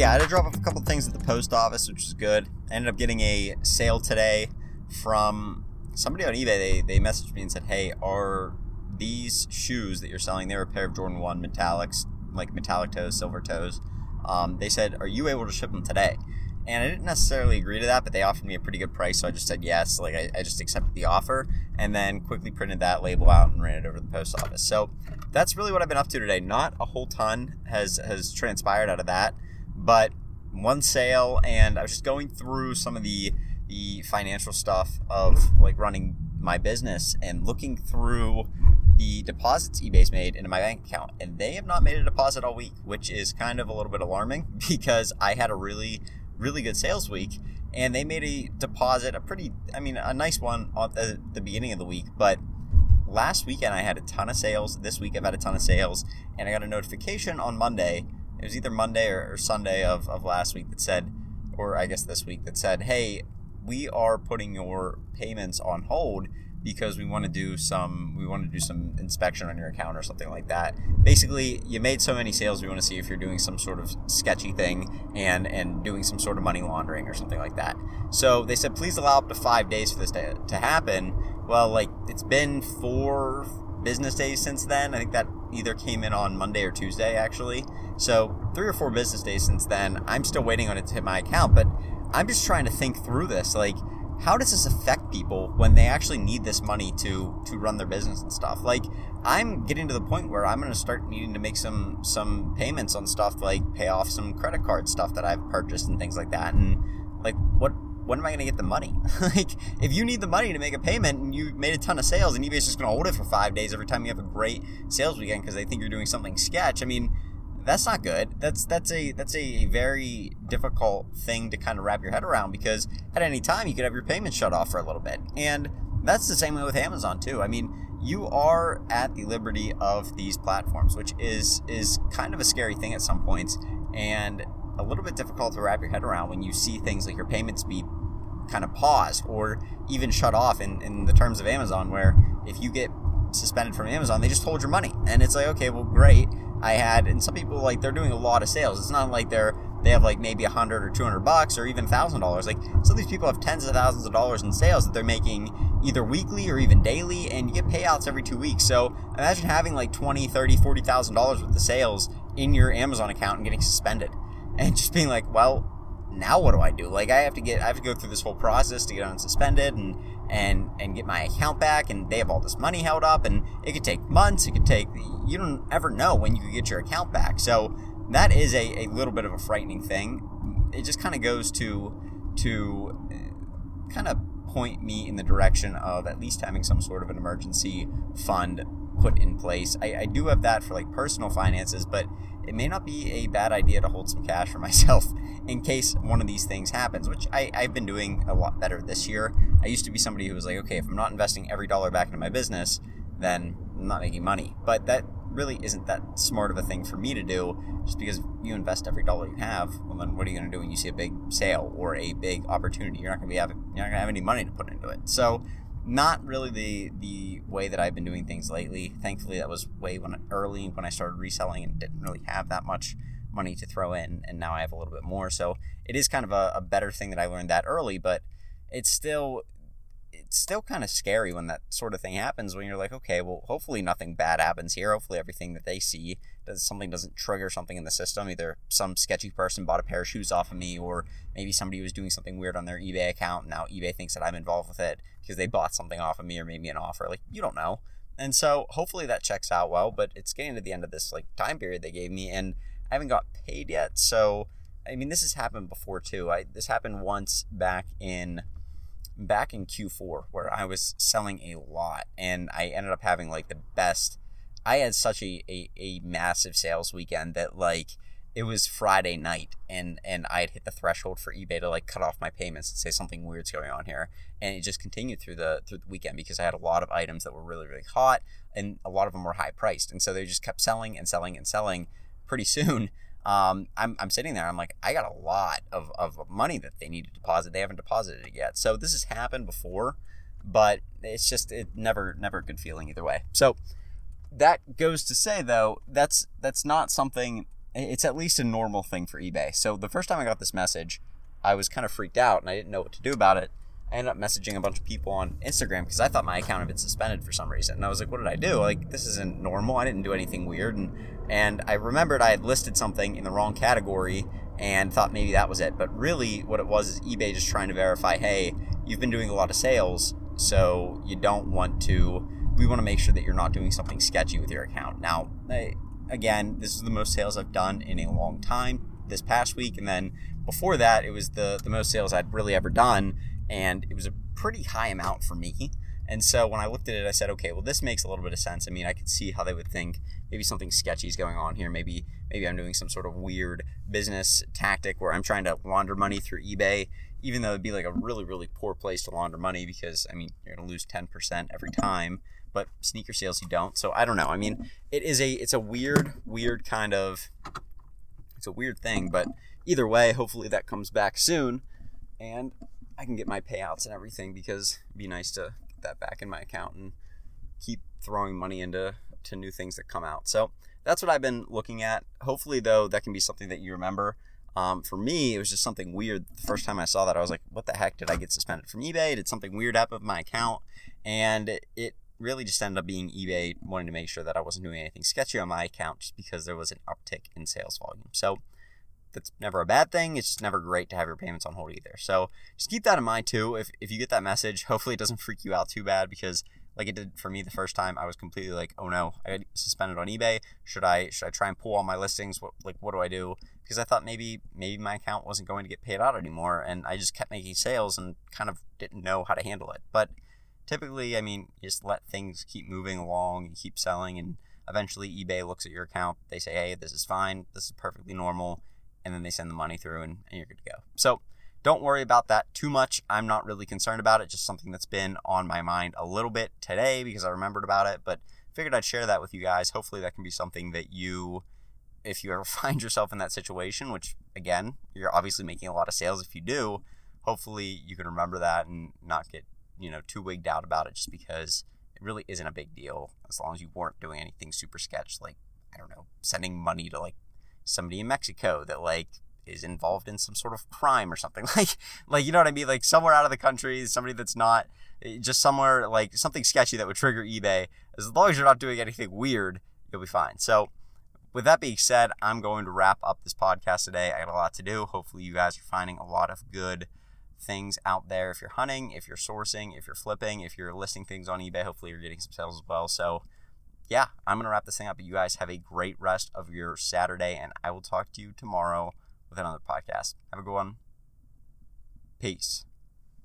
yeah, I had to drop off a couple things at the post office, which was good. I ended up getting a sale today from somebody on eBay. They, they messaged me and said, hey, are these shoes that you're selling, they were a pair of Jordan 1 metallics, like metallic toes, silver toes. Um, they said, are you able to ship them today? And I didn't necessarily agree to that, but they offered me a pretty good price, so I just said yes. Like I, I just accepted the offer, and then quickly printed that label out and ran it over to the post office. So that's really what I've been up to today. Not a whole ton has has transpired out of that, but one sale, and I was just going through some of the the financial stuff of like running my business and looking through the deposits eBay's made into my bank account, and they have not made a deposit all week, which is kind of a little bit alarming because I had a really really good sales week and they made a deposit, a pretty, I mean, a nice one at the, the beginning of the week. But last weekend I had a ton of sales. This week I've had a ton of sales, and I got a notification on Monday. It was either Monday or, or Sunday of, of last week that said, or I guess this week that said, hey, we are putting your payments on hold because we want to do some we want to do some inspection on your account or something like that. Basically, you made so many sales, we want to see if you're doing some sort of sketchy thing and and doing some sort of money laundering or something like that. So they said, please allow up to five days for this to, to happen. Well, like it's been four business days since then. I think that either came in on Monday or Tuesday actually. So three or four business days since then. I'm still waiting on it to hit my account, but I'm just trying to think through this. Like how does this affect people when they actually need this money to to run their business and stuff like i'm getting to the point where i'm going to start needing to make some some payments on stuff like pay off some credit card stuff that i've purchased and things like that and when am I going to get the money? like, if you need the money to make a payment and you made a ton of sales and eBay's just going to hold it for five days every time you have a great sales weekend because they think you're doing something sketch, I mean, that's not good. That's that's a that's a very difficult thing to kind of wrap your head around because at any time you could have your payment shut off for a little bit. And that's the same way with Amazon too. I mean, you are at the liberty of these platforms, which is is kind of a scary thing at some points and a little bit difficult to wrap your head around when you see things like your payments be kind of paused or even shut off in, in the terms of Amazon where if you get suspended from Amazon, they just hold your money. And it's like, okay, well, great. I had, and some people like they're doing a lot of sales. It's not like they're they have like maybe a hundred or two hundred bucks or even thousand dollars. Like some of these people have tens of thousands of dollars in sales that they're making either weekly or even daily, and you get payouts every two weeks. So imagine having like twenty, thirty, forty thousand dollars worth of sales in your Amazon account and getting suspended, and just being like, well, now what do I do? Like I have to get I have to go through this whole process to get unsuspended and and and get my account back and they have all this money held up and it could take months it could take you don't ever know when you could get your account back. So that is a, a little bit of a frightening thing. It just kind of goes to to uh, kind of point me in the direction of at least having some sort of an emergency fund put in place. I, I do have that for like personal finances but it may not be a bad idea to hold some cash for myself in case one of these things happens, which I, I've been doing a lot better this year. I used to be somebody who was like, okay, if I'm not investing every dollar back into my business, then I'm not making money. But that really isn't that smart of a thing for me to do just because you invest every dollar you have well then what are you going to do when you see a big sale or a big opportunity you're not going to be having you're not going to have any money to put into it so not really the the way that I've been doing things lately. Thankfully, that was way when early when I started reselling and didn't really have that much money to throw in, and now I have a little bit more. So it is kind of a, a better thing that I learned that early, but it's still it's still kind of scary when that sort of thing happens when you're like okay well hopefully nothing bad happens here. Hopefully everything that they see does something doesn't trigger something in the system. Either some sketchy person bought a pair of shoes off of me or maybe somebody was doing something weird on their ebay account and now ebay thinks that i'm involved with it because they bought something off of me or made me an offer. Like you don't know. And so hopefully that checks out well but it's getting to the end of this like time period they gave me and i haven't got paid yet. So i mean this has happened before too. I this happened once back in back in Q4 where I was selling a lot and I ended up having like the best I had such a, a, a massive sales weekend that like it was Friday night and and I had hit the threshold for eBay to like cut off my payments and say something weird's going on here. And it just continued through the through the weekend because I had a lot of items that were really really hot and a lot of them were high priced. And so they just kept selling and selling and selling pretty soon um, I'm, I'm sitting there. I'm like, I got a lot of, of money that they need to deposit. They haven't deposited it yet. So this has happened before, but it's just it never never a good feeling either way. So that goes to say though, that's that's not something it's at least a normal thing for eBay. So the first time I got this message, I was kind of freaked out and I didn't know what to do about it. I ended up messaging a bunch of people on Instagram because I thought my account had been suspended for some reason. And I was like, what did I do? Like, this isn't normal. I didn't do anything weird. And, and I remembered I had listed something in the wrong category and thought maybe that was it. But really, what it was is eBay just trying to verify hey, you've been doing a lot of sales, so you don't want to, we want to make sure that you're not doing something sketchy with your account. Now, I, again, this is the most sales I've done in a long time this past week. And then before that, it was the, the most sales I'd really ever done and it was a pretty high amount for me. And so when I looked at it, I said, okay, well, this makes a little bit of sense. I mean, I could see how they would think maybe something sketchy is going on here. Maybe maybe I'm doing some sort of weird business tactic where I'm trying to launder money through eBay, even though it'd be like a really really poor place to launder money because I mean you're gonna lose 10% every time. But sneaker sales you don't. So I don't know. I mean, it is a it's a weird weird kind of it's a weird thing. But either way, hopefully that comes back soon. And I can get my payouts and everything because it'd be nice to get that back in my account and keep throwing money into to new things that come out. So that's what I've been looking at. Hopefully, though, that can be something that you remember. Um, for me, it was just something weird. The first time I saw that, I was like, "What the heck? Did I get suspended from eBay? Did something weird happen with my account?" And it really just ended up being eBay wanting to make sure that I wasn't doing anything sketchy on my account, just because there was an uptick in sales volume. So that's never a bad thing. It's just never great to have your payments on hold either. So just keep that in mind too. If, if you get that message, hopefully it doesn't freak you out too bad because like it did for me the first time, I was completely like, oh no, I suspended on eBay. Should I should I try and pull all my listings? What like what do I do? Because I thought maybe maybe my account wasn't going to get paid out anymore, and I just kept making sales and kind of didn't know how to handle it. But typically, I mean, just let things keep moving along, you keep selling, and eventually eBay looks at your account. They say, hey, this is fine, this is perfectly normal and then they send the money through and, and you're good to go. So don't worry about that too much. I'm not really concerned about it, just something that's been on my mind a little bit today because I remembered about it, but figured I'd share that with you guys. Hopefully that can be something that you if you ever find yourself in that situation, which again, you're obviously making a lot of sales if you do, hopefully you can remember that and not get, you know, too wigged out about it just because it really isn't a big deal as long as you weren't doing anything super sketch like I don't know, sending money to like somebody in Mexico that like is involved in some sort of crime or something. Like like you know what I mean? Like somewhere out of the country somebody that's not eh, just somewhere like something sketchy that would trigger eBay. As long as you're not doing anything weird you'll be fine. So with that being said I'm going to wrap up this podcast today. I got a lot to do. Hopefully you guys are finding a lot of good things out there. If you're hunting if you're sourcing if you're flipping if you're listing things on eBay hopefully you're getting some sales as well. So yeah, I'm going to wrap this thing up. But you guys have a great rest of your Saturday, and I will talk to you tomorrow with another podcast. Have a good one. Peace.